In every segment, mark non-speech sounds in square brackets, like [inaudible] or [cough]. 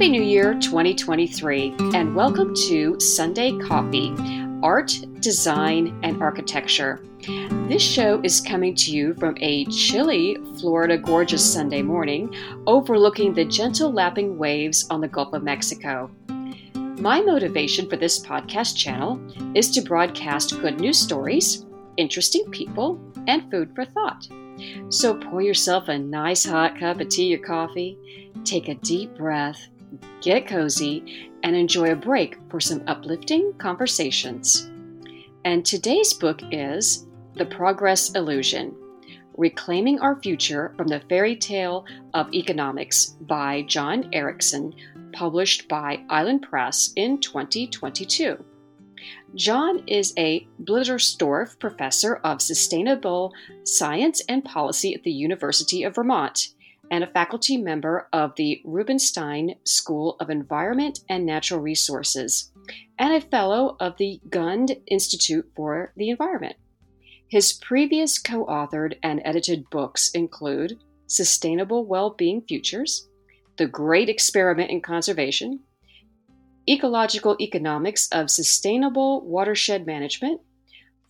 Happy New Year 2023, and welcome to Sunday Coffee Art, Design, and Architecture. This show is coming to you from a chilly Florida gorgeous Sunday morning overlooking the gentle lapping waves on the Gulf of Mexico. My motivation for this podcast channel is to broadcast good news stories, interesting people, and food for thought. So pour yourself a nice hot cup of tea or coffee, take a deep breath, get cozy, and enjoy a break for some uplifting conversations. And today's book is The Progress Illusion Reclaiming Our Future from the Fairy Tale of Economics by Jon Erickson, published by Island Press in 2022. John is a Blittersdorf Professor of Sustainable Science and Policy at the University of Vermont and a faculty member of the Rubenstein School of Environment and Natural Resources and a fellow of the Gund Institute for the Environment. His previous co authored and edited books include Sustainable Well-Being Futures, The Great Experiment in Conservation, Ecological Economics of Sustainable Watershed Management,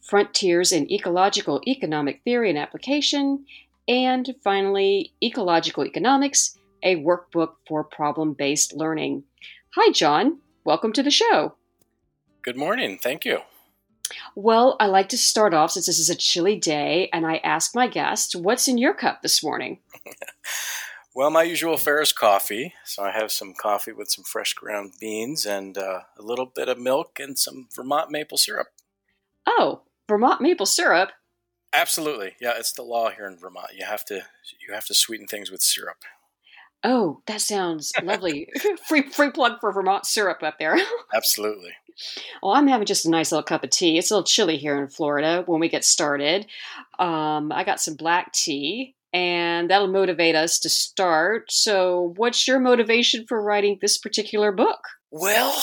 Frontiers in Ecological Economic Theory and Application, and finally, Ecological Economics, a workbook for problem based learning. Hi, Jon. Welcome to the show. Good morning. Thank you. Well, I like to start off since this is a chilly day, and I ask my guests, what's in your cup this morning? [laughs] Well, my usual fare is coffee. So I have some coffee with some fresh ground beans and uh, a little bit of milk and some Vermont maple syrup. Oh, Vermont maple syrup? Absolutely. Yeah, it's the law here in Vermont. You have to you have to sweeten things with syrup. Oh, that sounds lovely. [laughs] free free plug for Vermont syrup up there. [laughs] Absolutely. Well, I'm having just a nice little cup of tea. It's a little chilly here in Florida when we get started. Um, I got some black tea and that'll motivate us to start. So, what's your motivation for writing this particular book? Well,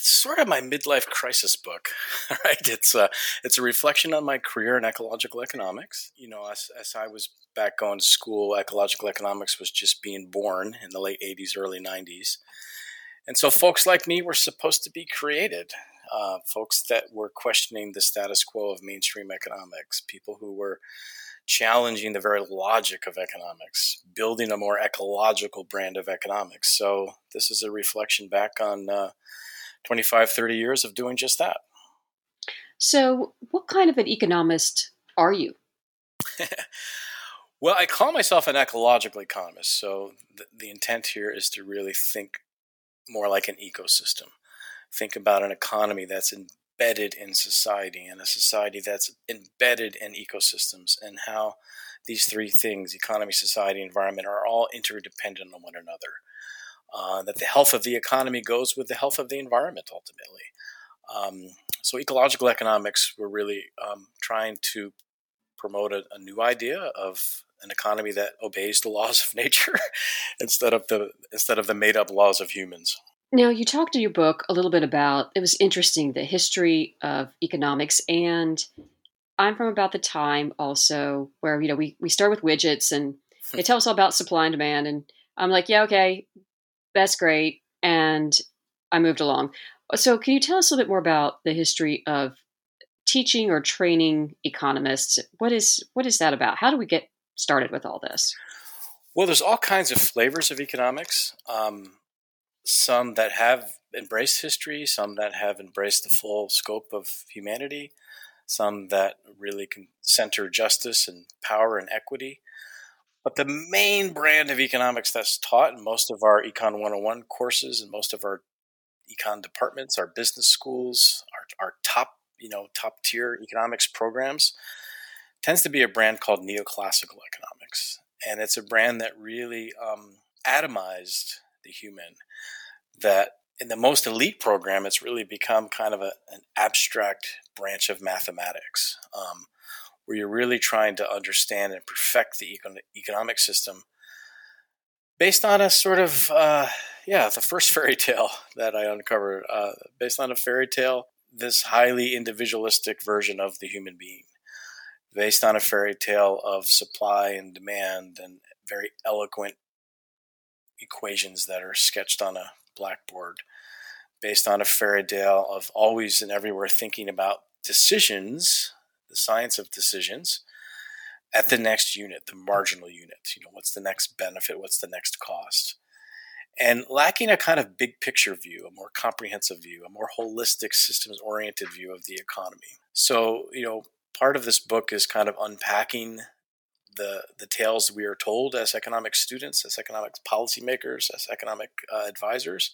it's sort of my midlife crisis book, [laughs] right? It's a it's a reflection on my career in ecological economics. You know, as, as I was back going to school, ecological economics was just being born in the late '80s, early '90s, and so folks like me were supposed to be created. Uh, folks that were questioning the status quo of mainstream economics, people who were challenging the very logic of economics, building a more ecological brand of economics. So this is a reflection back on uh, 25, 30 years of doing just that. So, what kind of an economist are you? [laughs] well, I call myself an ecological economist. So, the, the intent here is to really think more like an ecosystem. Think about an economy that's embedded in society and a society that's embedded in ecosystems and how these three things economy society environment are all interdependent on one another uh, that the health of the economy goes with the health of the environment ultimately. Um, so ecological economics we're really um, trying to promote a, a new idea of an economy that obeys the laws of [laughs] nature instead of the instead of the made up laws of humans. Now, you talked in your book a little bit about it was interesting the history of economics, and I'm from about the time also where you know we we start with widgets and they tell us all about supply and demand, and I'm like, yeah, okay, that's great, and I moved along. So, can you tell us a little bit more about the history of teaching or training economists? What is what is that about? How do we get started with all this? Well, there's all kinds of flavors of economics. Um, some that have embraced history, some that have embraced the full scope of humanity, some that really can center justice and power and equity. But the main brand of economics that's taught in most of our Econ 101 courses and most of our econ departments, our business schools, our, our top, you know, top tier economics programs tends to be a brand called neoclassical economics. And it's a brand that really um, atomized the human that in the most elite program, it's really become kind of a, an abstract branch of mathematics, um, where you're really trying to understand and perfect the econ- economic system based on a sort of, uh, yeah, the first [laughs] fairy tale that I uncovered, uh, based on a fairy tale, this highly individualistic version of the human being, based on a fairy tale of supply and demand and very eloquent equations that are sketched on a blackboard. Based on a fairy tale of always and everywhere thinking about decisions, the science of decisions, at the next unit, the marginal unit. You know, what's the next benefit? What's the next cost? And lacking a kind of big picture view, a more comprehensive view, a more holistic, systems oriented view of the economy. So, you know, part of this book is kind of unpacking the the tales we are told as economic students, as economic policymakers, as economic uh, advisors,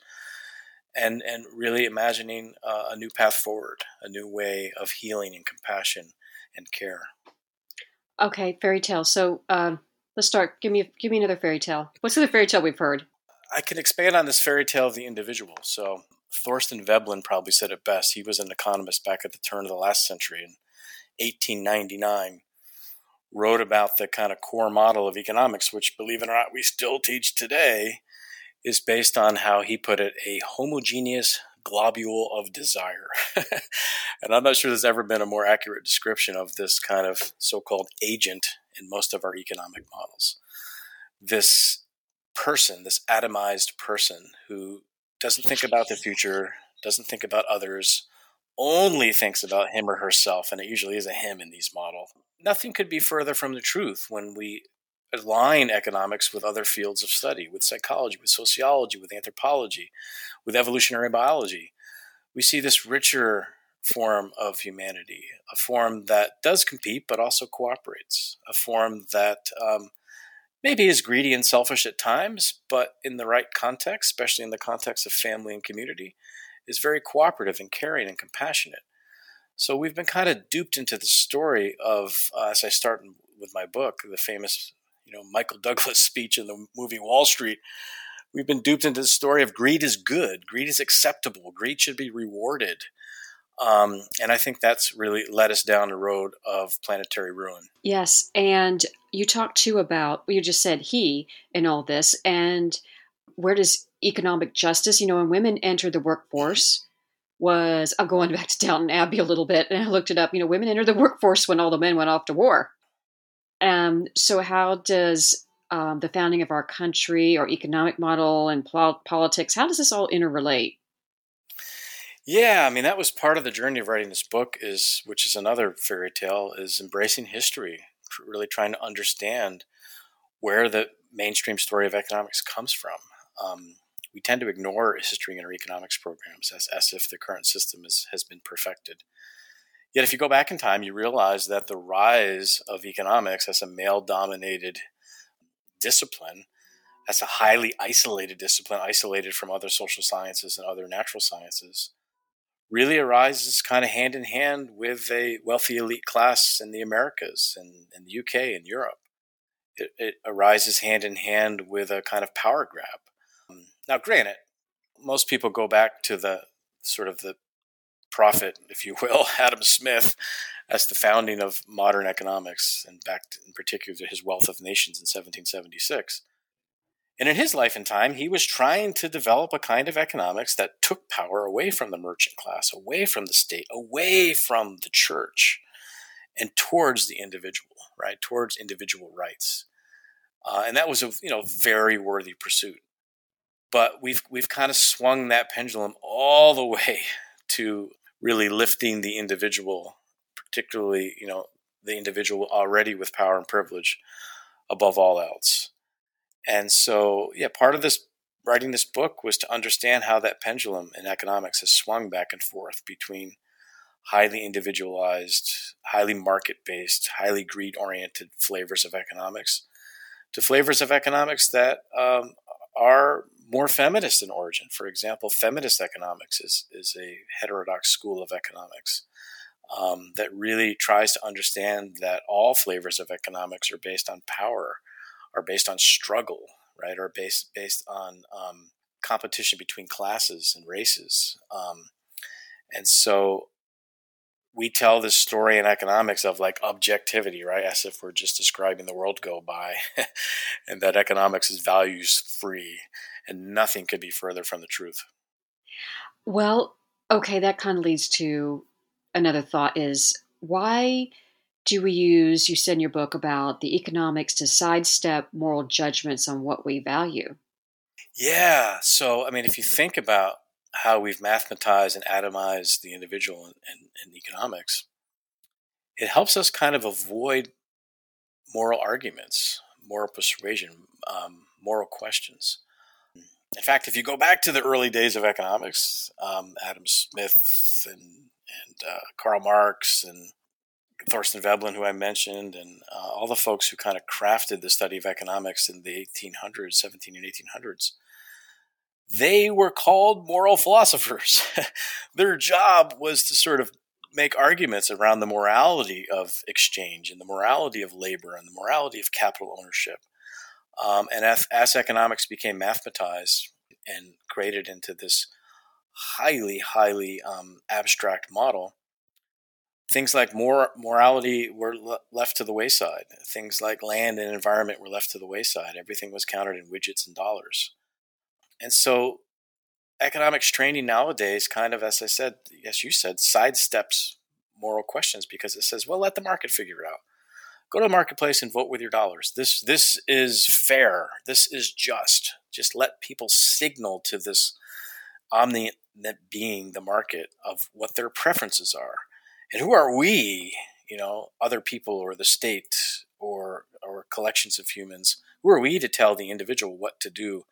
and and really imagining uh, a new path forward, a new way of healing and compassion and care. Okay, fairy tale. So uh, let's start. Give me give me another fairy tale. What's the fairy tale we've heard? I can expand on this fairy tale of the individual. So Thorstein Veblen probably said it best. He was an economist back at the turn of the last century in 1899. Wrote about the kind of core model of economics, which, believe it or not, we still teach today, is based on how he put it a homogeneous globule of desire. [laughs] and I'm not sure there's ever been a more accurate description of this kind of so called agent in most of our economic models. This person, this atomized person who doesn't think about the future, doesn't think about others, only thinks about him or herself, and it usually is a him in these models. Nothing could be further from the truth when we align economics with other fields of study, with psychology, with sociology, with anthropology, with evolutionary biology. We see this richer form of humanity, a form that does compete but also cooperates, a form that um, maybe is greedy and selfish at times, but in the right context, especially in the context of family and community, is very cooperative and caring and compassionate. So we've been kind of duped into the story of, uh, as I start with my book, the famous you know Michael Douglas [laughs] speech in the movie Wall Street, we've been duped into the story of greed is good, greed is acceptable, greed should be rewarded. Um, and I think that's really led us down the road of planetary ruin. Yes. And you talked too about, you just said he in all this. And where does economic justice, you know, when women enter the workforce, was I'm going back to Downton Abbey a little bit, and I looked it up. You know, women entered the workforce when all the men went off to war. Um, so, how does um, the founding of our country, or economic model, and pol- politics, how does this all interrelate? Yeah, I mean that was part of the journey of writing this book, is which is another fairy tale, is embracing history, really trying to understand where the mainstream story of economics comes from. Um, we tend to ignore history in our economics programs as, as if the current system is, has been perfected. Yet, if you go back in time, you realize that the rise of economics as a male dominated discipline, as a highly isolated discipline, isolated from other social sciences and other natural sciences, really arises kind of hand in hand with a wealthy elite class in the Americas and in the UK and Europe. It, it, arises hand in hand with a kind of power grab. Now, granted, most people go back to the sort of the prophet, if you will, [laughs] Adam Smith, as the founding of modern economics, and back in particular to his Wealth of Nations in 1776. And in his life and time, he was trying to develop a kind of economics that took power away from the merchant class, away from the state, away from the church, and towards the individual, right? Towards individual rights. Uh, and that was a you know very worthy pursuit. But we've we've kind of swung that pendulum all the [laughs] way to really lifting the individual, particularly, you know, the individual already with power and privilege above all else. And so, yeah, part of this writing this book was to understand how that pendulum in economics has swung back and forth between highly individualized, highly market based, highly greed oriented flavors of economics to flavors of economics that um, are more feminist in origin. For example, feminist economics is, is a heterodox school of economics um, that really tries to understand that all flavors of economics are based on power, are based on struggle, right, are based based on um, competition between classes and races. Um, and so we tell this story in economics of like objectivity, right? As if we're just describing the world go by, [laughs] and that economics is values free and nothing could be further from the truth. Well, okay, that kind of leads to another thought is why do we use, you said in your book about the economics to sidestep moral judgments on what we value? Yeah. So, I mean, if you think about how we've mathematized and atomized the individual in, in, in economics, it helps us kind of avoid moral arguments, moral persuasion, um, moral questions. In fact, if you go back to the early days of economics, um, Adam Smith and, and uh, Karl Marx and Thorstein Veblen, who I mentioned, and uh, all the folks who kind of crafted the study of economics in the 1800s, 17 and 1800s, they were called moral philosophers. [laughs] Their job was to sort of make arguments around the morality of exchange and the morality of labor and the morality of capital ownership. Um, and as, as, economics became mathematized and created into this highly, highly um, abstract model, things like mor- morality were le- left to the wayside. Things like land and environment were left to the wayside. Everything was counted in widgets and dollars. And so economics training nowadays kind of, as I said, yes, you said, sidesteps moral questions because it says, well, let the market figure it out. Go to the marketplace and vote with your dollars. This this is fair. This is just. Just let people signal to this omninet being, the market, of what their preferences are. And who are we, you know, other people or the state or or collections of humans, who are we to tell the individual what to do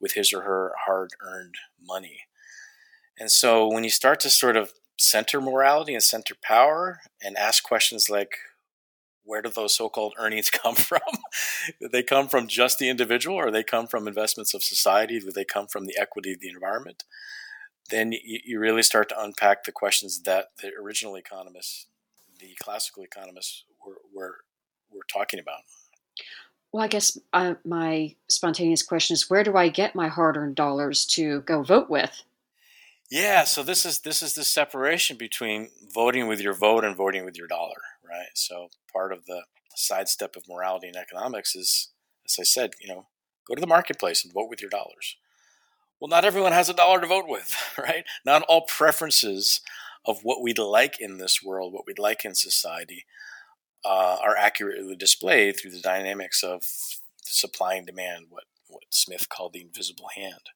with his or her hard earned money. And so when you start to sort of center morality and center power and ask questions like, where do those so-called earnings [laughs] come from? do they come from just the individual or they come from investments of society? Do they come from the equity of the environment? Then you, you really start to unpack the questions that the original economists, the classical economists were, were, were talking about. Well, I guess uh, my spontaneous question is where do I get my hard-earned dollars to go vote with? Yeah, so this is this is the separation between voting with your vote and voting with your dollar, right? So part of the sidestep of morality and economics is, as I said, you know, go to the marketplace and vote with your dollars. Well, not everyone has a dollar to vote with, [laughs] right? Not all preferences of what we'd like in this world, what we'd like in society, uh, are accurately displayed through the dynamics of supply and demand, what, what Smith called the invisible hand.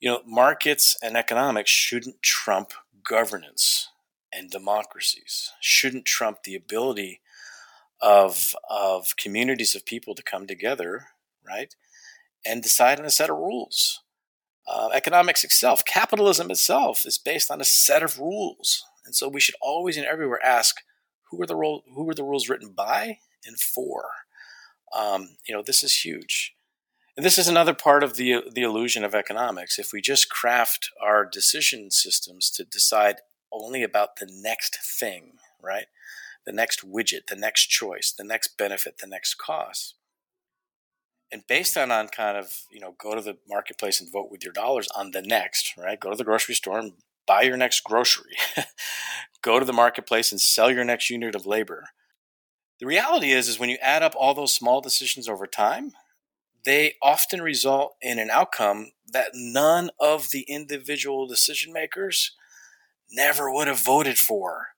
You know, markets and economics shouldn't trump governance and democracies, shouldn't trump the ability of, of communities of people to come together, right, and decide on a set of rules. Uh, economics itself, capitalism itself, is based on a set of rules. And so we should always and everywhere ask who are the role, who are the rules written by and for? Um, you know, this is huge. And this is another part of the the illusion of economics. If we just craft our decision systems to decide only about the next thing, right? The next widget, the next choice, the next benefit, the next cost. And based on, on kind of, you know, go to the marketplace and vote with your dollars on the next, right? Go to the grocery store and buy your next grocery. [laughs] Go to the marketplace and sell your next unit of labor. The reality is is when you add up all those small decisions over time, they often result in an outcome that none of the individual decision makers never would have voted for.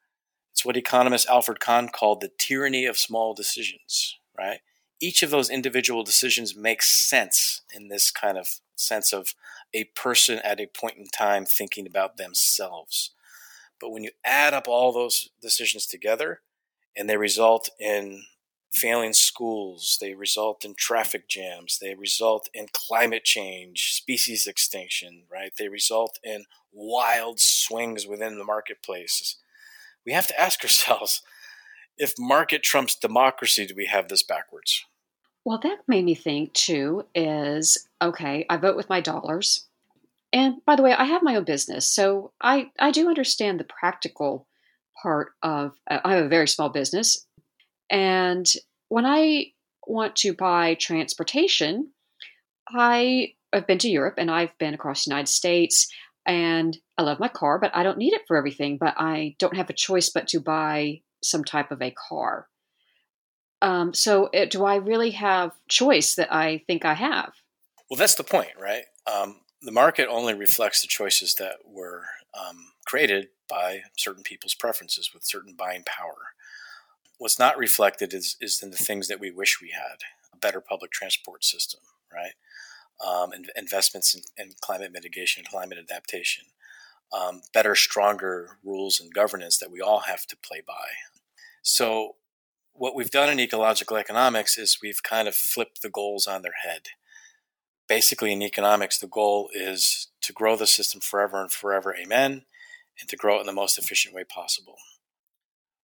It's what economist Alfred Kahn called the tyranny of small decisions, right? Each of those individual decisions makes sense in this kind of sense of a person at a point in time thinking about themselves. But when you add up all those decisions together and they result in failing schools, they result in traffic jams, they result in climate change, species extinction, right? They result in wild swings within the marketplaces. We have to ask [laughs] ourselves if market trumps democracy, do we have this backwards? Well, that made me think too is okay, I vote with my dollars. And by the way, I have my own business, so I, I do understand the practical part of. Uh, I have a very small business, and when I want to buy transportation, I have been to Europe and I've been across the United States, and I love my car, but I don't need it for everything. But I don't have a choice but to buy some type of a car. Um, so, it, do I really have choice that I think I have? Well, that's the point, right? Um, the market only reflects the choices that were um, created by certain people's preferences with certain buying power. What's not reflected is, is in the things that we wish we had a better public transport system, right? um, investments in, in, climate mitigation climate adaptation, um, better, stronger rules and governance that we all have to play by. So, what we've done in ecological economics is we've kind of flipped the goals on their head. Basically, in economics, the goal is to grow the system forever and forever, amen, and to grow it in the most efficient way possible.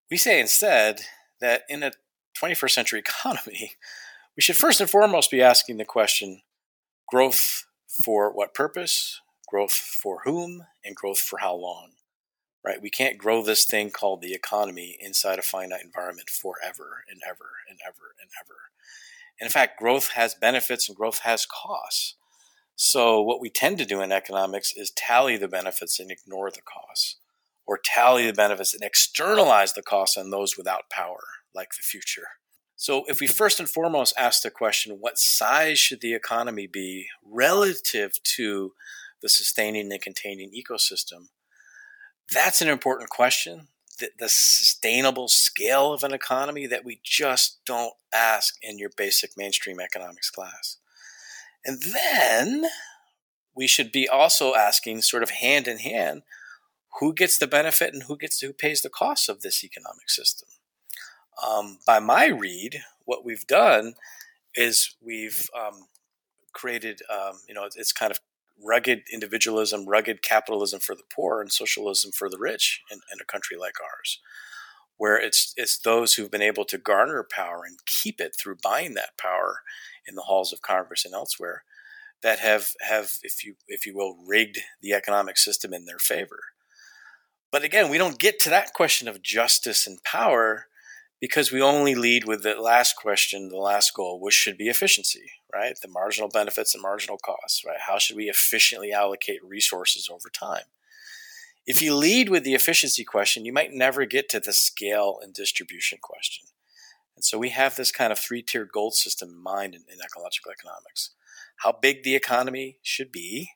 We say instead that in a 21st century [laughs] economy, we should first and foremost be asking the question growth for what purpose, growth for whom, and growth for how long. Right? We can't grow this thing called the economy inside a finite environment forever and ever and ever and ever. And in fact, growth has benefits and growth has costs. So, what we tend to do in economics is tally the benefits and ignore the costs, or tally the benefits and externalize the costs on those without power, like the future. So, if we first and foremost ask the question, what size should the economy be relative to the sustaining and containing ecosystem? That's an important question. The, the, sustainable scale of an economy that we just don't ask in your basic mainstream economics class. And then we should be also asking, sort of hand in hand, who gets the benefit and who gets who pays the cost of this economic system. Um, by my read, what we've done is we've um, created, um, you know, it's kind of rugged individualism, rugged capitalism for the poor, and socialism for the rich in, in a country like ours, where it's it's those who've been able to garner power and keep it through buying that power in the halls of Congress and elsewhere that have have if you if you will rigged the economic system in their favor. But again, we don't get to that question of justice and power because we only lead with the last question, the last goal, which should be efficiency, right? The marginal benefits and marginal costs, right? How should we efficiently allocate resources over time? If you lead with the efficiency question, you might never get to the scale and distribution question. And so we have this kind of three tiered gold system in mind in, in ecological economics. How big the economy should be,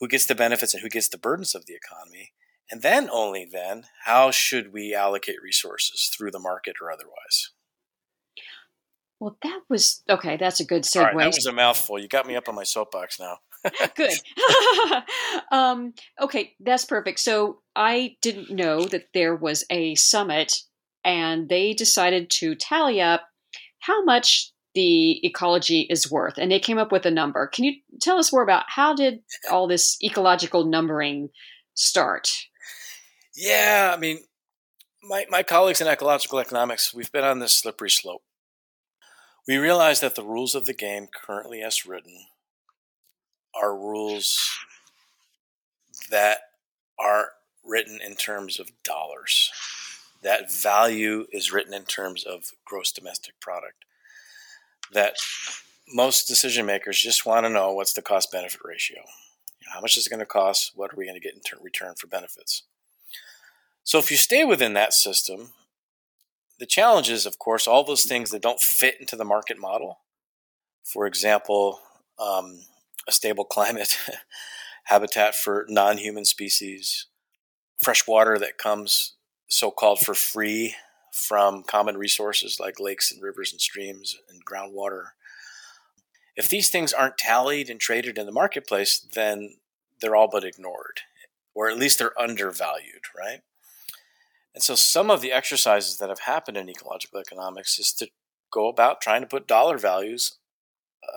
who gets the benefits and who gets the burdens of the economy, and then only then, how should we allocate resources through the market or otherwise? Well, that was okay. That's a good segue. Right, that was a mouthful. You got me up on my soapbox now. [laughs] [laughs] good. [laughs] um, okay, that's perfect. So I didn't know that there was a summit and they decided to tally up how much the ecology is worth and they came up with a number can you tell us more about how did all this ecological numbering start yeah i mean my, my colleagues in ecological economics we've been on this slippery slope we realize that the rules of the game currently as written are rules that are written in terms of dollars that value is written in terms of gross domestic product. That most decision makers just want to know what's the cost benefit ratio. How much is it going to cost? What are we going to get in return for benefits? So if you stay within that system, the challenge is, of course, all those things that don't fit into the market model. For example, um, a stable climate, [laughs] habitat for non human species, fresh water that comes so called for free from common resources like lakes and rivers and streams and groundwater. If these things aren't tallied and traded in the marketplace, then they're all but ignored, or at least they're undervalued, right? And so some of the exercises that have happened in ecological economics is to go about trying to put dollar values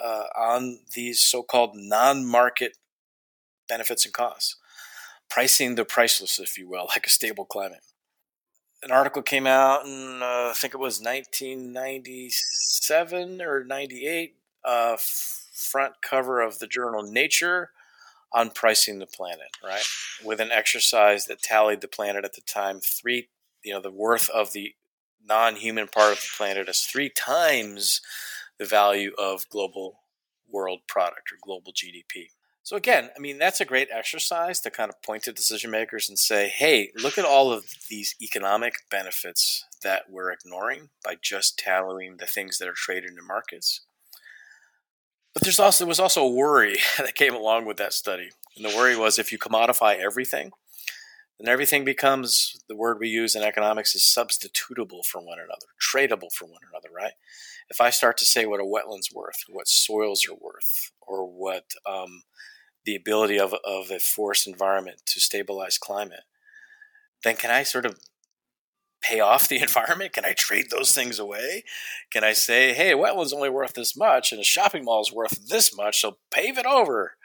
uh, on these so called non market benefits and costs, pricing the priceless, if you will, [laughs] like a stable climate. An article came out in uh, I think it was 1997 or 98, uh, front cover of the journal Nature on pricing the planet, right? With an exercise that tallied the planet at the time three, you know, the worth of the non-human part of the planet as three times the value of global world product or global GDP. So again, I mean that's a great exercise to kind of point to decision makers and say, "Hey, look at all of these economic benefits that we're ignoring by just tallying the things that are traded in markets." But there's also there was also a worry [laughs] that came along with that study, and the worry was if you commodify everything, then everything becomes the word we use in economics is substitutable for one another, tradable for one another, right? if I start to say what a wetland's worth, what soils are worth, or what um, the ability of, of a forest environment to stabilize climate, then can I sort of pay off the [laughs] environment? Can I trade those things away? Can I say, hey, wetland's only worth this much and a shopping mall is worth this much, so pave it over.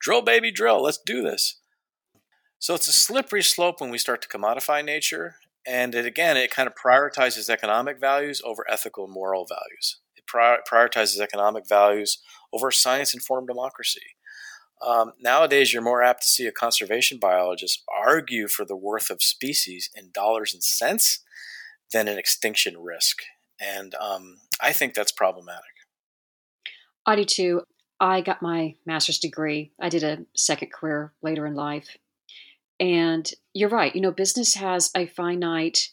Drill, baby, drill. Let's do this. So it's a slippery slope when we start to commodify nature. And it, again, it kind of prioritizes economic values over ethical and moral values. It prioritizes economic values over science informed democracy. Um, nowadays, you're more apt to see a conservation biologist argue for the worth of species in dollars and cents than an extinction risk. And um, I think that's problematic. I do too. I got my master's degree. I did a second career later in life. And you're right. You know, business has a finite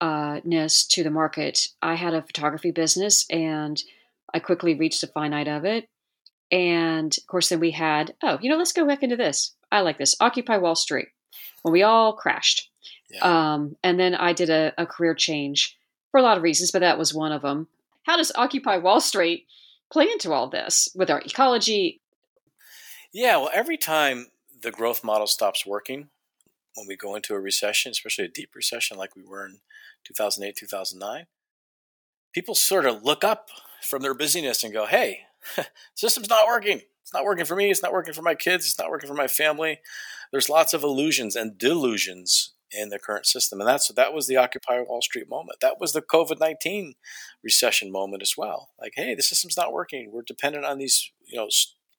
uh, to the market. I had a photography business and I quickly reached the finite of it. And of course, then we had, oh, you know, let's go back into this. I like this Occupy Wall Street when we all crashed. Yeah. Um, and then I did a, a career change for a lot of reasons, but that was one of them. How does Occupy Wall Street play into all this with our ecology? Yeah, well, every time the growth model stops working, when we go into a recession, especially a deep recession like we were in 2008, 2009, people sort of look up from their busyness and go, hey, [laughs] system's not working. It's not working for me. It's not working for my kids. It's not working for my family. There's lots of illusions and delusions in the current system. And that's that was the Occupy Wall Street moment. That was the COVID nineteen recession moment as well. Like, hey, the system's not working. We're dependent on these, you know,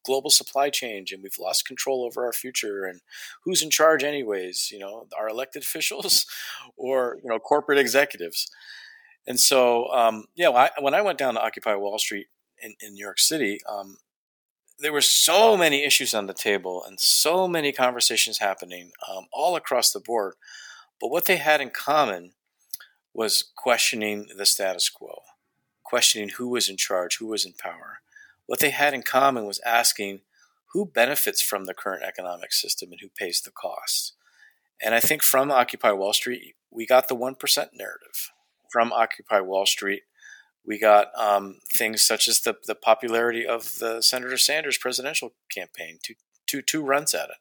global supply chain, and we've lost control over our future. And who's in charge, anyways? You know, our elected officials [laughs] or you know corporate executives. And so, um, yeah, when I, when I went down to Occupy Wall Street in, in New York City, um, there were so many issues on the table and so many conversations happening um, all across the board but what they had in common was questioning the status quo, questioning who was in charge, who was in power. What they had in common was asking who benefits from the current economic system and who pays the cost. And I think from Occupy Wall Street, we got the 1% narrative. From Occupy Wall Street, we got um, things such as the, the popularity of the Senator Sanders presidential campaign, two, two, two runs at it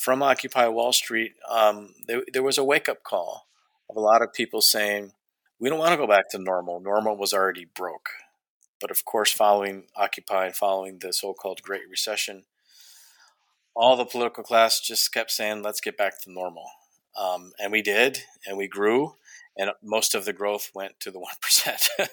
from Occupy Wall Street, um, there, there was a wake up call of a lot of people saying, we don't want to go back to normal. Normal was already broke. But of course, following Occupy and following the so called Great Recession, all the political class just kept saying, let's get back to normal. Um, and we did, and we grew, and most of the growth went to the [laughs] 1%.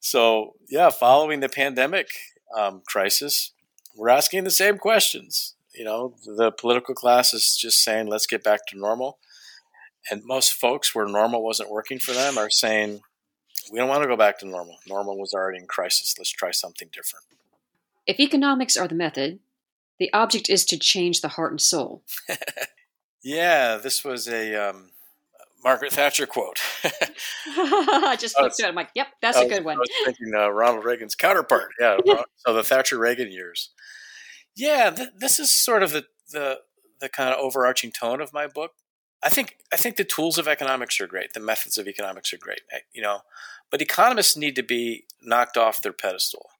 so, yeah, following the pandemic um, crisis, we're asking the same questions. You know, the political class is just saying, let's get back to normal. And most folks, where normal wasn't working for them, are saying, we don't want to go back to normal. Normal was already in crisis. Let's try something different. If economics are the method, the object is to change the heart and soul. [laughs] yeah, this was a um, Margaret Thatcher quote. [laughs] I just looked at it. I'm like, yep, that's a good one. I was thinking uh, Ronald Reagan's counterpart. Yeah, [laughs] so the Thatcher Reagan years. Yeah, th- this is sort of the, the the kind of overarching tone of my book. I think I think the tools of economics are great. The methods of economics are great. Eh, you know, but economists need to be knocked off their pedestal.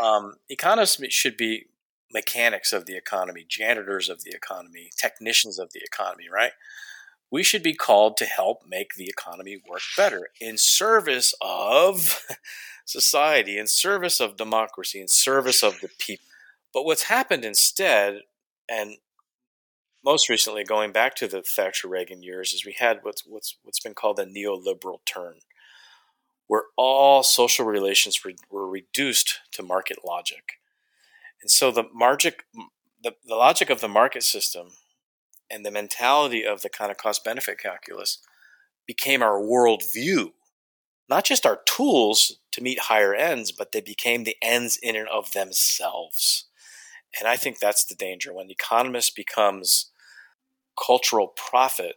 Um, economists should be mechanics of the economy, janitors of the economy, technicians of the economy. Right? We should be called to help make the economy work better in service of [laughs] society, in service of democracy, in service of the people. But what's happened instead, and most recently going back to the Thatcher Reagan years, is we had what's what's what's been called the neoliberal turn, where all social relations were, were reduced to market logic, and so the margic, the, the logic of the market system and the mentality of the kind of cost benefit calculus became our worldview, not just our tools to meet higher ends, but they became the ends in and of themselves. And I think that's the danger when the economist becomes cultural prophet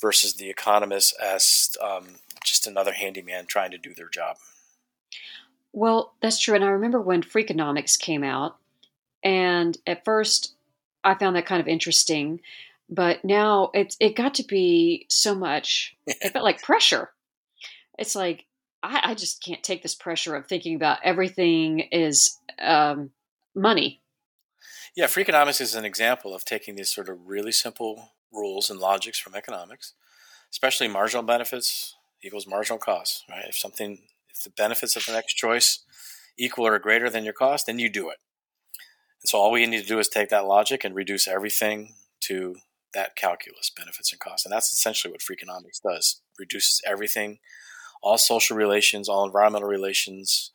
versus the economist as um, just another handyman trying to do their job. Well, that's true. And I remember when Freakonomics came out, and at first I found that kind of interesting, but now it it got to be so much. It felt like pressure. It's like I, I just can't take this pressure of thinking about everything is um, money. Yeah, Freakonomics is an example of taking these sort of really simple rules and logics from economics, especially marginal benefits equals marginal costs, right? If something, if the benefits of the next choice equal or greater than your cost, then you do it. And so all we need to do is take that logic and reduce everything to that calculus, benefits and costs. And that's essentially what Freakonomics does. Reduces everything, all social relations, all environmental relations,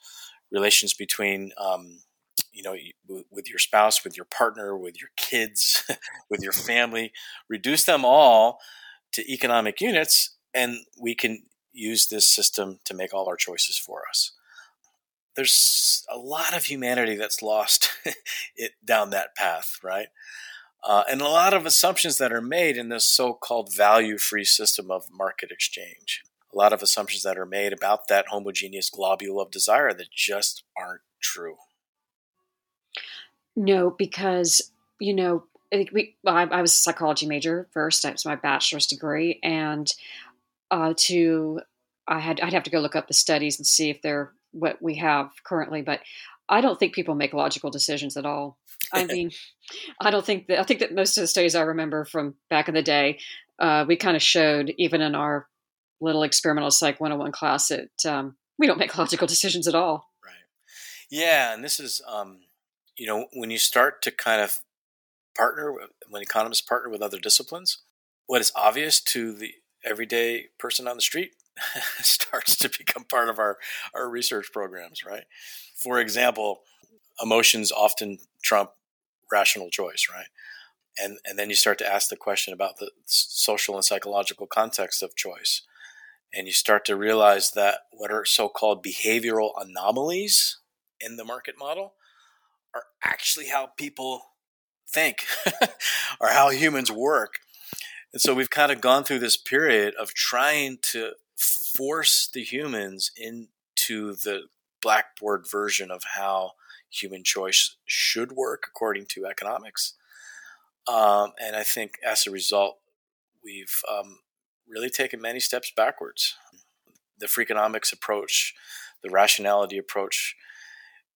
relations between um, you know with your spouse with your partner with your kids [laughs] with your family reduce them all to economic units and we can use this system to make all our choices for us. There's a lot of humanity that's lost [laughs] it down that path right? Uh, and a lot of assumptions that are made in this so-called value-free system of market exchange. A lot of assumptions that are made about that homogeneous globule of desire that just aren't true no, because you know, we, well, I, I, was a psychology major first. That was my bachelor's degree, and uh, to I had I'd have to go look up the studies and see if they're what we have currently. But I don't think people make logical decisions at all. I [laughs] mean, I don't think that I think that most of the studies I remember from back in the day, uh, we kind of showed even in our little experimental psych 101 class that um, we don't make logical decisions at all. Right. Yeah, and this is um, you know, when you start to kind of partner, when economists partner with other disciplines, what is obvious to the everyday person on the street [laughs] starts to become part of our, our research programs, right? For example, emotions often trump rational choice, right? And, and then you start to ask the question about the social and psychological context of choice. And you start to realize that what are so called behavioral anomalies in the market model are actually how people think [laughs] or how humans work. And so we've kind of gone through this period of trying to force the humans into the blackboard version of how human choice should work according to economics. Um, and I think as a result, we've um, really taken many steps backwards. The Freakonomics approach, the rationality approach,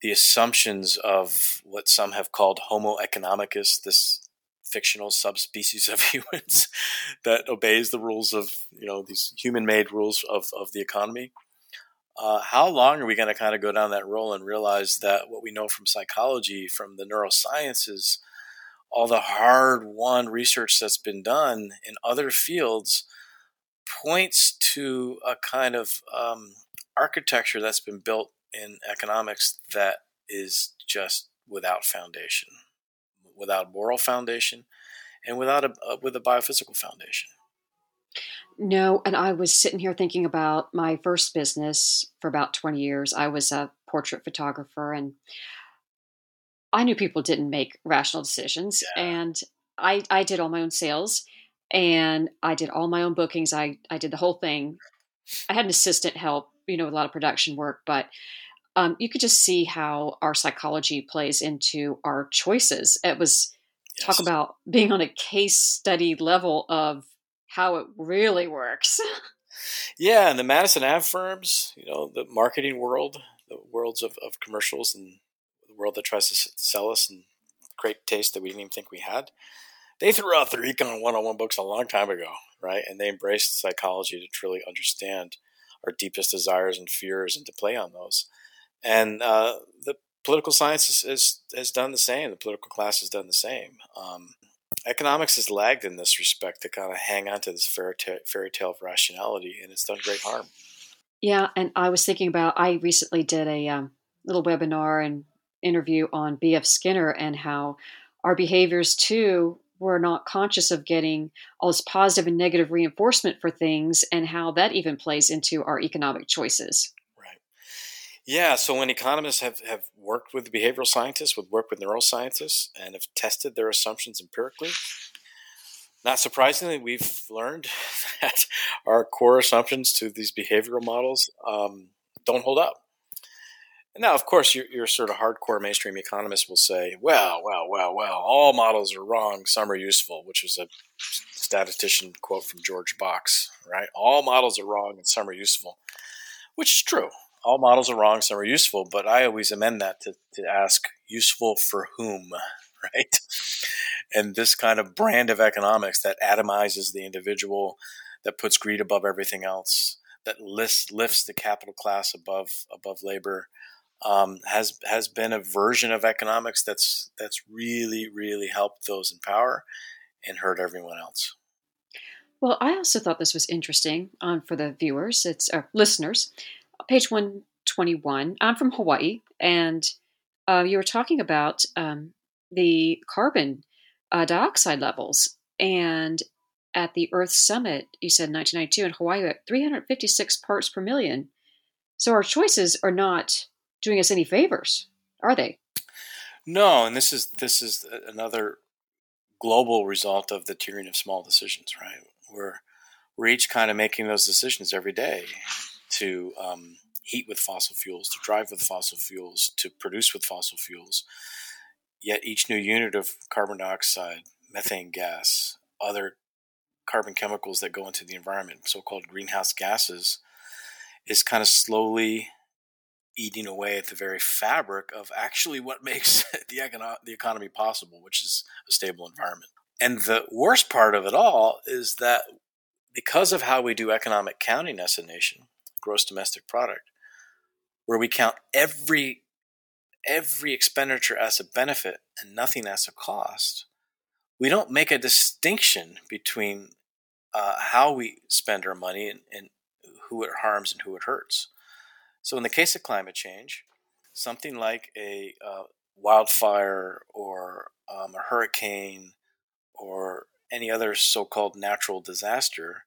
the assumptions of what some have called Homo economicus, this fictional subspecies of [laughs] humans that obeys the rules of you know these human-made rules of, of the economy. Uh, how long are we going to kind of go down that role and realize that what we know from psychology, from the neurosciences, all the hard-won research that's been done in other fields points to a kind of um, architecture that's been built in economics that is just without foundation, without moral foundation, and without a, with a biophysical foundation. No, and I was sitting here thinking about my first business for about 20 years. I was a portrait photographer and I knew people didn't make rational decisions yeah. and I I did all my own sales and I did all my own bookings. I I did the whole thing. I had an assistant help, you know, a lot of production work, but um, you could just see how our psychology plays into our choices. It was yes. talk about being on a case study level of how it really works. [laughs] yeah, and the Madison Ave firms, you know, the marketing world, the worlds of, of commercials, and the world that tries to sell us and great taste that we didn't even think we had. They threw out their econ 101 books a long time ago, right? And they embraced psychology to truly understand our deepest desires and fears and to play on those. And uh, the political science has, has done the same. The political class has done the same. Um, economics has lagged in this respect to kind of hang on to this fairy, fairy tale of rationality, and it's done great harm. Yeah, and I was thinking about I recently did a um, little webinar and interview on B.F. Skinner and how our behaviors too were not conscious of getting all this positive and negative reinforcement for things and how that even plays into our economic choices. Right. Yeah, so when economists have, have worked with behavioral scientists, would work with neuroscientists, and have tested their assumptions empirically, not surprisingly, we've learned [laughs] that our core assumptions to these behavioral models um, don't hold up. Now, of course, your, your sort of hardcore mainstream economists will say, well, well, well, well, all models are wrong, some are useful, which is a statistician quote from George Box, right? All models are wrong and some are useful. which is true. All models are wrong, some are useful, but I always amend that to, to ask useful for whom, [laughs] right? And this kind of brand of economics that atomizes the individual, that puts greed above everything else, that lifts, lifts the capital class above above labor, um, has has been a version of economics that's that's really really helped those in power and hurt everyone else. Well, I also thought this was interesting um, for the viewers, it's uh, listeners. Page one twenty one. I'm from Hawaii, and uh, you were talking about um, the carbon uh, dioxide levels, and at the Earth Summit, you said 1992 in Hawaii at 356 parts per million. So our choices are not doing us any favors, are they? No, and this is this is another global result of the tyranny of small decisions, right? We're we're each kind of making those decisions every day to um, heat with fossil fuels, to drive with fossil fuels, to produce with fossil fuels. Yet each new unit of carbon dioxide, methane gas, other carbon chemicals that go into the environment, so-called greenhouse gases, is kind of slowly eating away at the very fabric of actually what makes [laughs] the, econo- the economy possible, which is a stable environment. And the worst part of it all is that because of how we do economic counting as a nation, gross domestic product, where we count every every expenditure as a benefit and nothing as a cost, we don't make a distinction between uh, how we spend our money and, and who it harms and who it hurts. So, in the case of climate change, something like a uh, wildfire or um, a hurricane or any other so called natural disaster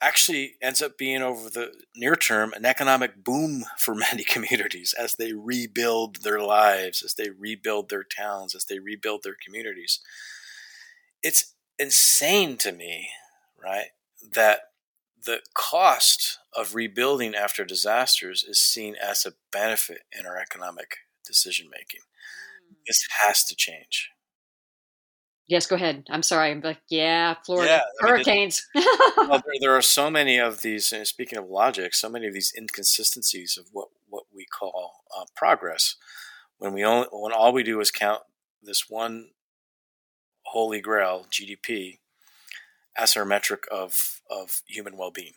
actually ends up being over the near term an economic boom for [laughs] many communities as they rebuild their lives, as they rebuild their towns, as they rebuild their communities. It's insane to me, right, that the cost of rebuilding after disasters is seen as a benefit in our economic decision making. Hmm. This has to change. Yes, go ahead. I'm sorry. I'm like, yeah, Florida yeah, hurricanes. I mean, [laughs] well, [laughs] there, there, are so many of these. speaking of logic, so many of these inconsistencies of what what we call uh, progress. When we only when all we do is count this one holy grail GDP as our metric of of human well being.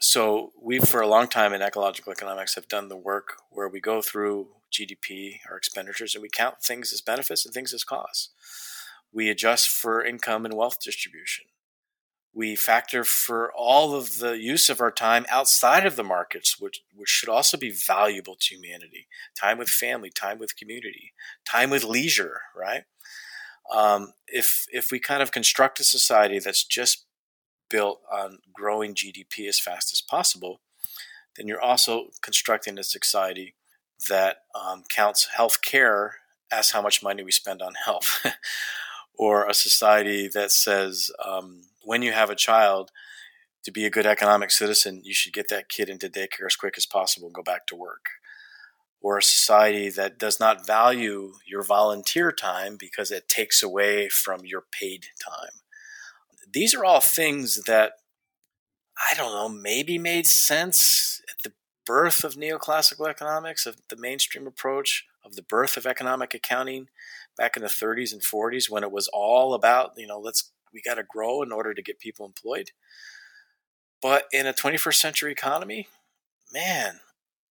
So we, for a long time in ecological economics, have done the work where we go through GDP, our expenditures, and we count things as benefits and things as costs we adjust for income and wealth distribution. We factor for all of the use of our time outside of the markets, which, which should also be valuable to humanity. Time with family, time with community, time with leisure, right? Um, if, if we kind of construct a society that's just built on growing GDP as fast as possible, then you're also constructing a society that um, counts health care as how much money we spend on health. [laughs] or a society that says um, when you have a child, to be a good economic citizen, you should get that kid into daycare as quick as possible and go back to work. Or a society that does not value your volunteer time because it takes away from your paid time. These are all things that I don't know, maybe made sense at the birth of neoclassical economics, of the mainstream approach, of the birth of economic accounting back in the 30s and 40s when it was all about, you know, let's we got to grow in order to get people employed. But in a 21st century economy, man,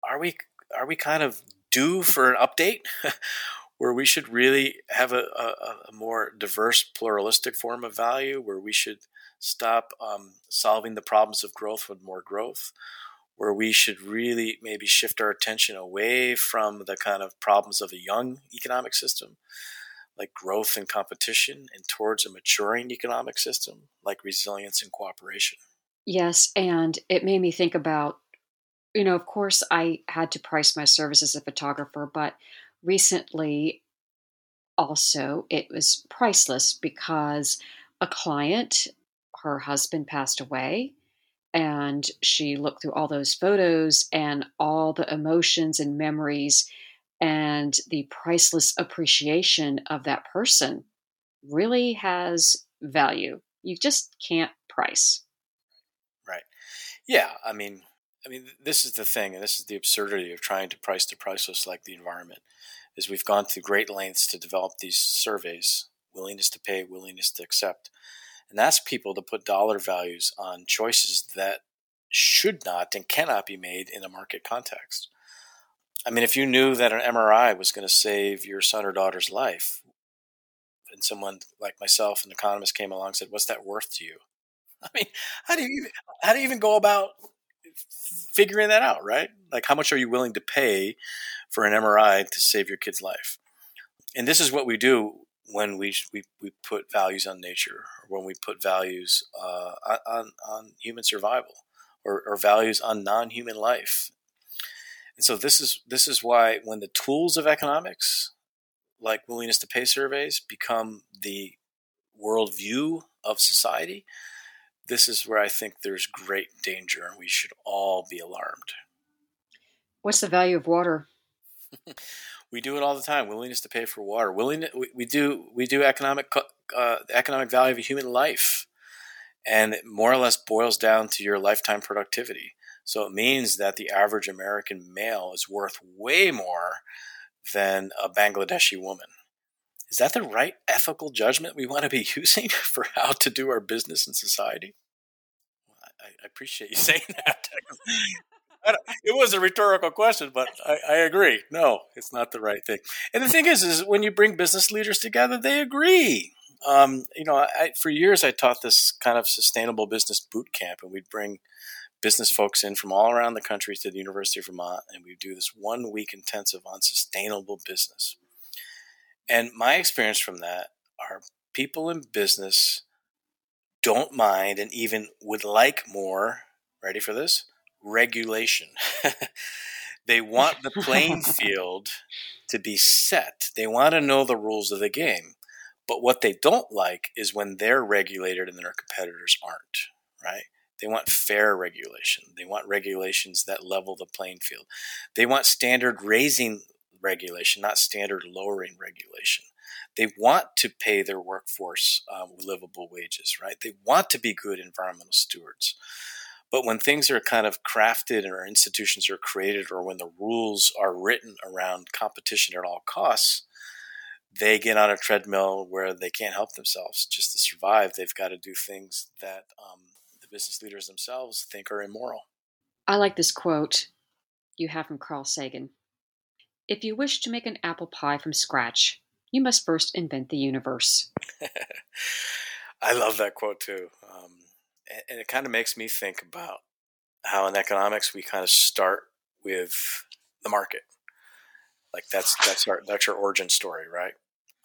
are we are we kind of due for an update [laughs] where we should really have a, a, a, more diverse, pluralistic form of value, where we should stop um, solving the problems of growth with more growth, where we should really maybe shift our attention away from the kind of problems of a young economic system, like growth and competition, and towards a maturing economic system, like resilience and cooperation. Yes, and it made me think about, you know, of course, I had to price my service as a photographer, but recently also it was priceless because a client, her husband passed away and she looked through all those photos and all the emotions and memories and the priceless appreciation of that person really has value. You just can't price. Right. Yeah. I mean, I mean, this is the thing, and this is the absurdity of trying to price the priceless like the environment. Is we've gone to great lengths to develop these surveys, willingness to pay, willingness to accept, and ask people to put dollar values on choices that should not and cannot be made in a market context. I mean, if you knew that an MRI was going to save your son or daughter's life, and someone like myself, an economist, came along and said, "What's that worth to you?" [laughs] I mean, how do you how do you even go about figuring that out, right? Like, how much are you willing to pay for an MRI to save your kid's life? And this is what we do when we we, we put values on nature, or when we put values uh, on on human survival, or, or values on non-human life. And so this is this is why when the tools of economics, like willingness to pay surveys, become the worldview of society, this is where I think there's great danger and we should all be alarmed. What's the value of water? [laughs] we do it all the time. Willingness to pay for water. Willing we, we do we do economic uh, economic value of a human life, and it more or less boils down to your lifetime productivity. So it means that the average American male is worth way more than a Bangladeshi woman. Is that the right ethical judgment we want to be [laughs] using for how to do our business in society? I, I appreciate you [laughs] saying that. it was a rhetorical question, but I, I, agree. No, it's not the right thing. And the thing is, is when you bring business leaders together, they agree. Um, you know, I, for years I taught this kind of sustainable business boot camp, and we'd bring business folks in from all around the country to the University of Vermont, and we'd do this one week intensive on sustainable business. And my experience from that are people in business don't mind and even would like more. Ready for this? Regulation. [laughs] they want the playing [laughs] field to be set. They want to know the rules of the game. But what they don't like is when they're regulated and their competitors aren't, right? They want fair regulation. They want regulations that level the playing field. They want standard raising regulation, not standard lowering regulation. They want to pay their workforce um, livable wages, right? They want to be good environmental stewards. But when things are kind of crafted or institutions are created or when the rules are written around competition at all costs, they get on a treadmill where they can't help themselves just to survive. They've got to do things that um, the business leaders themselves think are immoral. I like this quote you have from Carl Sagan. If you wish to make an apple pie from scratch, you must first invent the universe. [laughs] I love that quote too. Um, and it kind of makes me think about how in economics we kind of start with the market. Like that's that's our that's our origin story, right?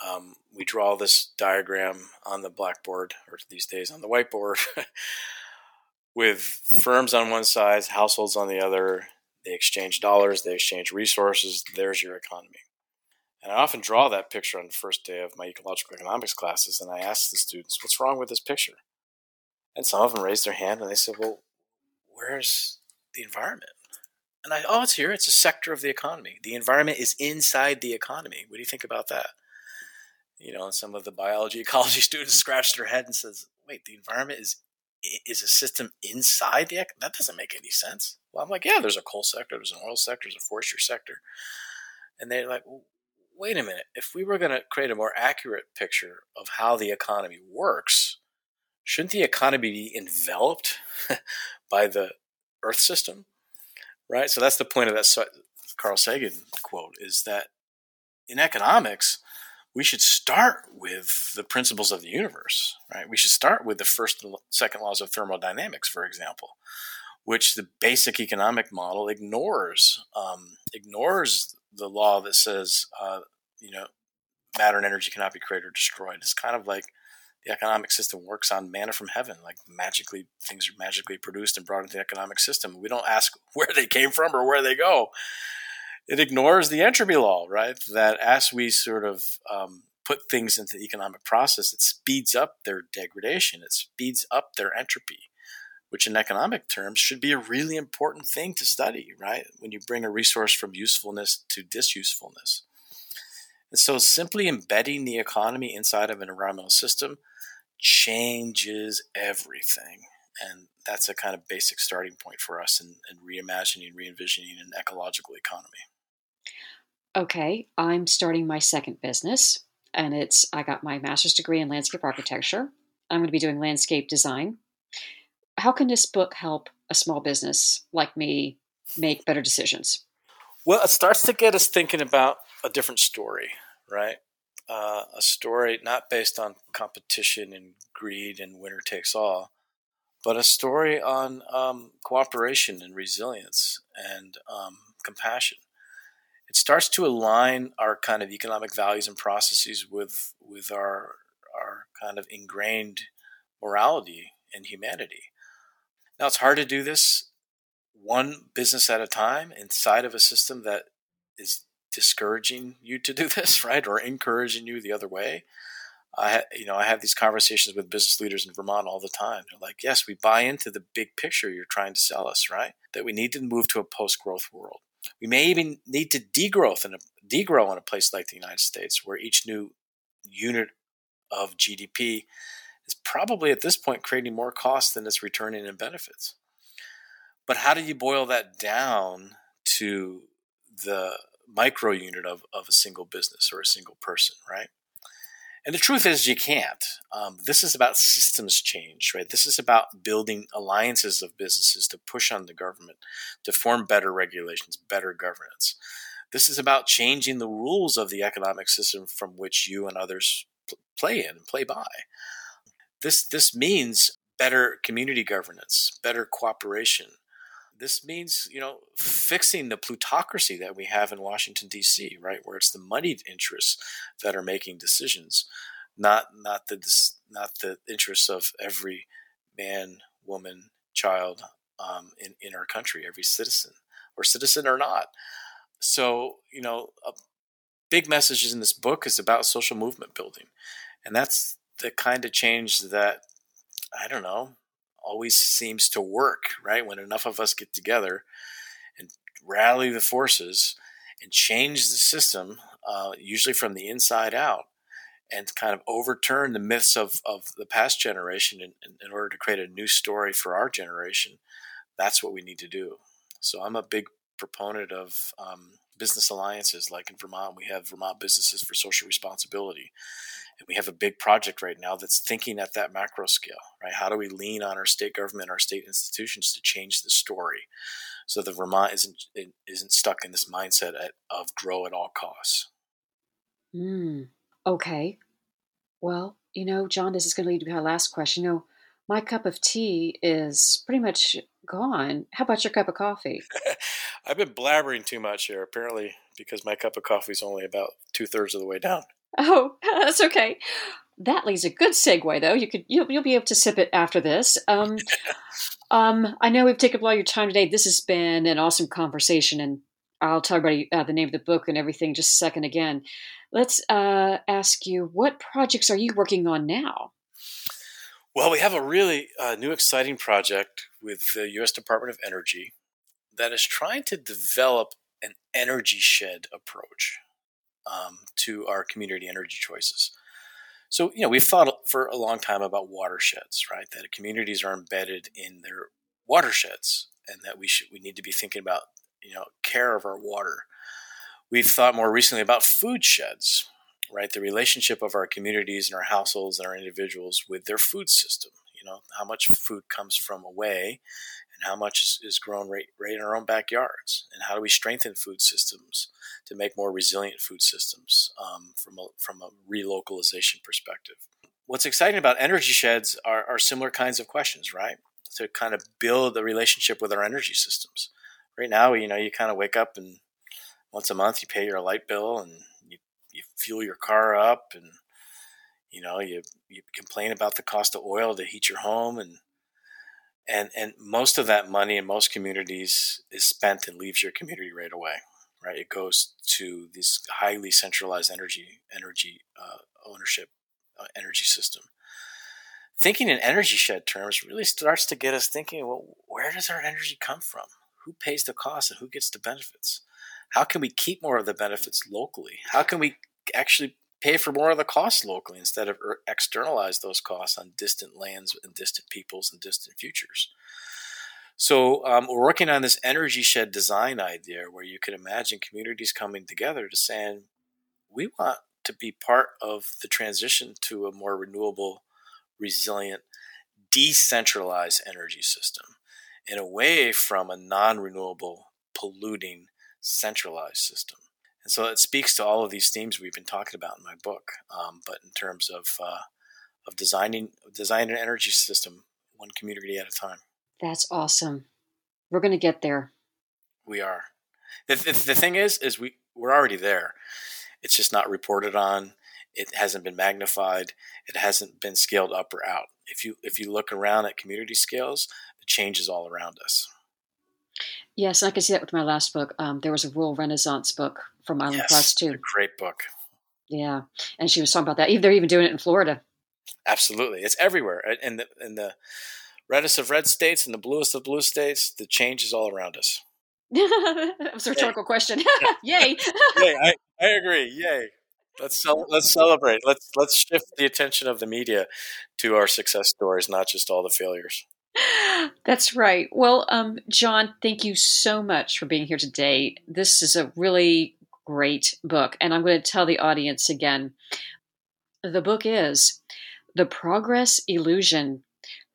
Um, we draw this diagram on the blackboard, or these days on the whiteboard, [laughs] with firms on one side, households on the other, they exchange dollars, they exchange resources. There's your economy. And I often draw that picture on the first day of my ecological economics classes, and I ask the students, What's wrong with this picture? And some of them raise their hand and they say, Well, where's the environment? And I, oh, it's here. It's a sector of the economy. The environment is inside the economy. What do you think about that? You know, and some of the biology [laughs] ecology students scratch their head and says, "Wait, the environment is is a system inside the that doesn't make any sense. Well i'm like yeah there's a coal sector there's an oil sector there's a forestry sector. And they're like wait a minute. If we were going to create a more accurate picture of how the economy works shouldn't the economy be enveloped [laughs] by the earth system? Right? So that's the point of that carl sagan quote is that in economics we should start with the principles of the universe, right? We should start with the first and second laws of thermodynamics, for example, which the basic economic model ignores. Um, ignores the law that says, uh, you know, matter and energy cannot be created or destroyed. It's kind of like the economic system works on manna from heaven, like magically things are magically produced and brought into the economic system. We don't ask [laughs] where they came from or where they go it ignores the entropy law, right? That as we sort of um, put things into the economic process, it speeds up their degradation, it speeds up their entropy, which in economic terms should be a really important thing to study, right? When you bring a resource from usefulness to disusefulness. And so simply embedding the economy inside of an environmental system changes everything. and that's a kind of basic starting point for us in, in reimagining, re-envisioning an ecological economy. Okay, I'm starting my second business, and it's I got my master's degree in landscape architecture. I'm going to be doing landscape design. How can this book help a small business like me make better decisions? Well, it starts to get us thinking about a different story, right? Uh, a story not based on competition and greed and winner takes all, but a story on um, cooperation and resilience and um, compassion. It starts to align our kind of economic values and processes with with our our kind of ingrained morality and humanity. Now it's hard to do this one business at a time inside of a system that is discouraging you to do [laughs] this, right, or encouraging you the other way. I, you know, I have these conversations with business leaders in Vermont all the time. They're like, "Yes, we buy into the big picture you're trying to sell us, right? That we need to move to a post-growth world. We may even need to degrowth in a degrow in a place like the United States, where each new unit of GDP is probably at this point creating more costs than it's returning in benefits. But how do you boil that down to the micro unit of, of a single business or a single person, right? And the truth is, you can't. Um, this is about systems change, right? This is about building alliances of businesses to push on the government to form better regulations, better governance. This is about changing the rules of the economic system from which you and others pl- play in, and play by. This this means better community governance, better cooperation, this means you know fixing the plutocracy that we have in Washington D.C. right where it's the moneyed interests that are making decisions not not the not the interests of every man woman child um, in in our country every citizen or citizen or not so you know a big message in this book is about social movement building and that's the kind of change that I don't know always seems to work, right? When enough of us get together and rally the forces and change the system, uh, usually from the inside out, and kind of overturn the myths of, of the past generation in, in, order to create a new story for our generation, that's what we need to do. So I'm a big proponent of um, business alliances. Like in Vermont, we have Vermont Businesses for Social Responsibility. And we have a big project right now that's thinking at that macro scale, right? How do we lean on our state government, our state institutions to change the story so that Vermont isn't isn't stuck in this mindset of grow at all costs? Mm, okay. Well, you know, Jon, this is going to lead to my last question. You know, my cup of tea is pretty much gone. How about your cup of coffee? [laughs] I've been blabbering too much here, apparently, because my cup of coffee is only about two thirds of the way down. Oh, [laughs] that's okay. That leaves a good segue, though. You could you'll, you'll be able to sip it after this. Um, um, I know we've taken up a lot of your time today. This has been an awesome conversation, and I'll tell everybody uh, the name of the book and everything just a second again. Let's uh, ask you, what projects are you working on now? Well, we have a really uh, new, exciting project with the U.S. Department of Energy that is trying to develop an energy shed approach um, to our community energy choices. So, you know, we've thought for a long time about watersheds, right? That communities are embedded in their watersheds and that we should we need to be thinking about, you know, care of our water. We've thought more recently about food sheds, right? The relationship of our communities and our households and our individuals with their food system. You know, how much food comes from away and how much is, is grown right, right in our own backyards, and how do we strengthen food systems to make more resilient food systems um, from a, from a relocalization perspective. What's exciting about energy sheds are, are similar kinds of questions, right? To kind of build a relationship with our energy systems. Right now, you know, you kind of wake up and once a month you pay your light bill and you, fuel your car up and you know you you complain about the cost of oil to heat your home and and and most of that money in most communities is spent and leaves your community right away right? It goes to this highly centralized energy energy uh, ownership uh, energy system. Thinking in energy shed terms really starts to get us thinking well where does our energy come from? Who pays the cost and who gets the benefits how can we keep more of the benefits locally how can we actually pay for more of the costs locally instead of er, externalize those costs on distant lands and distant peoples and distant futures. So um, we're working on this energy shed design idea where you can imagine communities coming together to saying, we want to be part of the transition to a more renewable, resilient, decentralized energy system and away from a non-renewable, polluting, centralized system. And so it speaks to all of these themes we've been talking about in my book. Um, but in terms of uh, of designing designing an energy system one community at a time. That's awesome. We're going to get there. We are. The, the, the thing is, is we we're already there. It's just not reported on. It hasn't been magnified. It hasn't been scaled up or out. If you if you look around at community scales, the change is all around us. Yes, I can see that with my last book. Um, there was a rural renaissance book from Island yes, Press too. great book. Yeah, and she was talking about that. They're even doing it in Florida. Absolutely, it's everywhere in the in the reddest of red states and the bluest of blue states. The change is all around us. [laughs] that was a rhetorical [laughs] [laughs] Yay. question. Yay! Yay! I, I agree. Yay! Let's cel- let's celebrate. Let's let's shift the attention of the media to our success stories, not just all the failures. [laughs] That's right. Well, um, Jon, thank you so much for being here today. This is a really great book, and I'm going to tell the audience again. The book is The Progress Illusion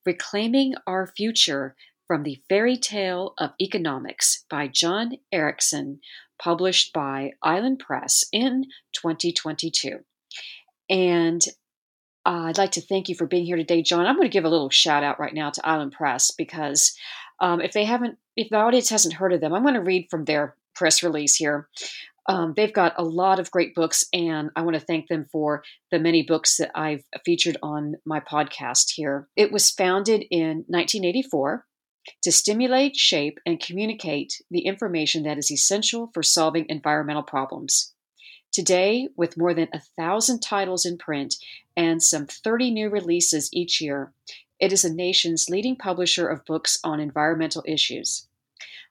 Reclaiming Our Future from the Fairy Tale of Economics by Jon Erickson, published by Island Press in 2022. And uh, I'd like to thank you for being here today, Jon. I'm going to give a little shout out right now to Island Press because um, if they haven't, if the audience hasn't heard of them, I'm going to read from their press release here. Um, they've got a lot of great books, and I want to thank them for the many books that I've featured on my podcast here. It was founded in 1984 to stimulate, shape, and communicate the information that is essential for solving environmental problems. Today, with more than a thousand titles in print and some 30 new releases each year, it is the nation's leading publisher of books on environmental issues.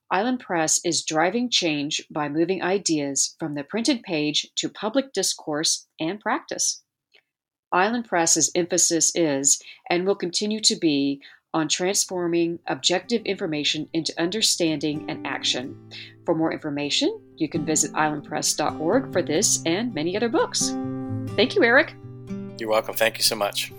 Island Press is driving change by moving ideas from the printed page to public discourse and practice. Island Press's emphasis is, and will continue to be, on transforming objective information into understanding and action. For more information, you can visit islandpress.org for this and many other books. Thank you, Eric. You're welcome. Thank you so much.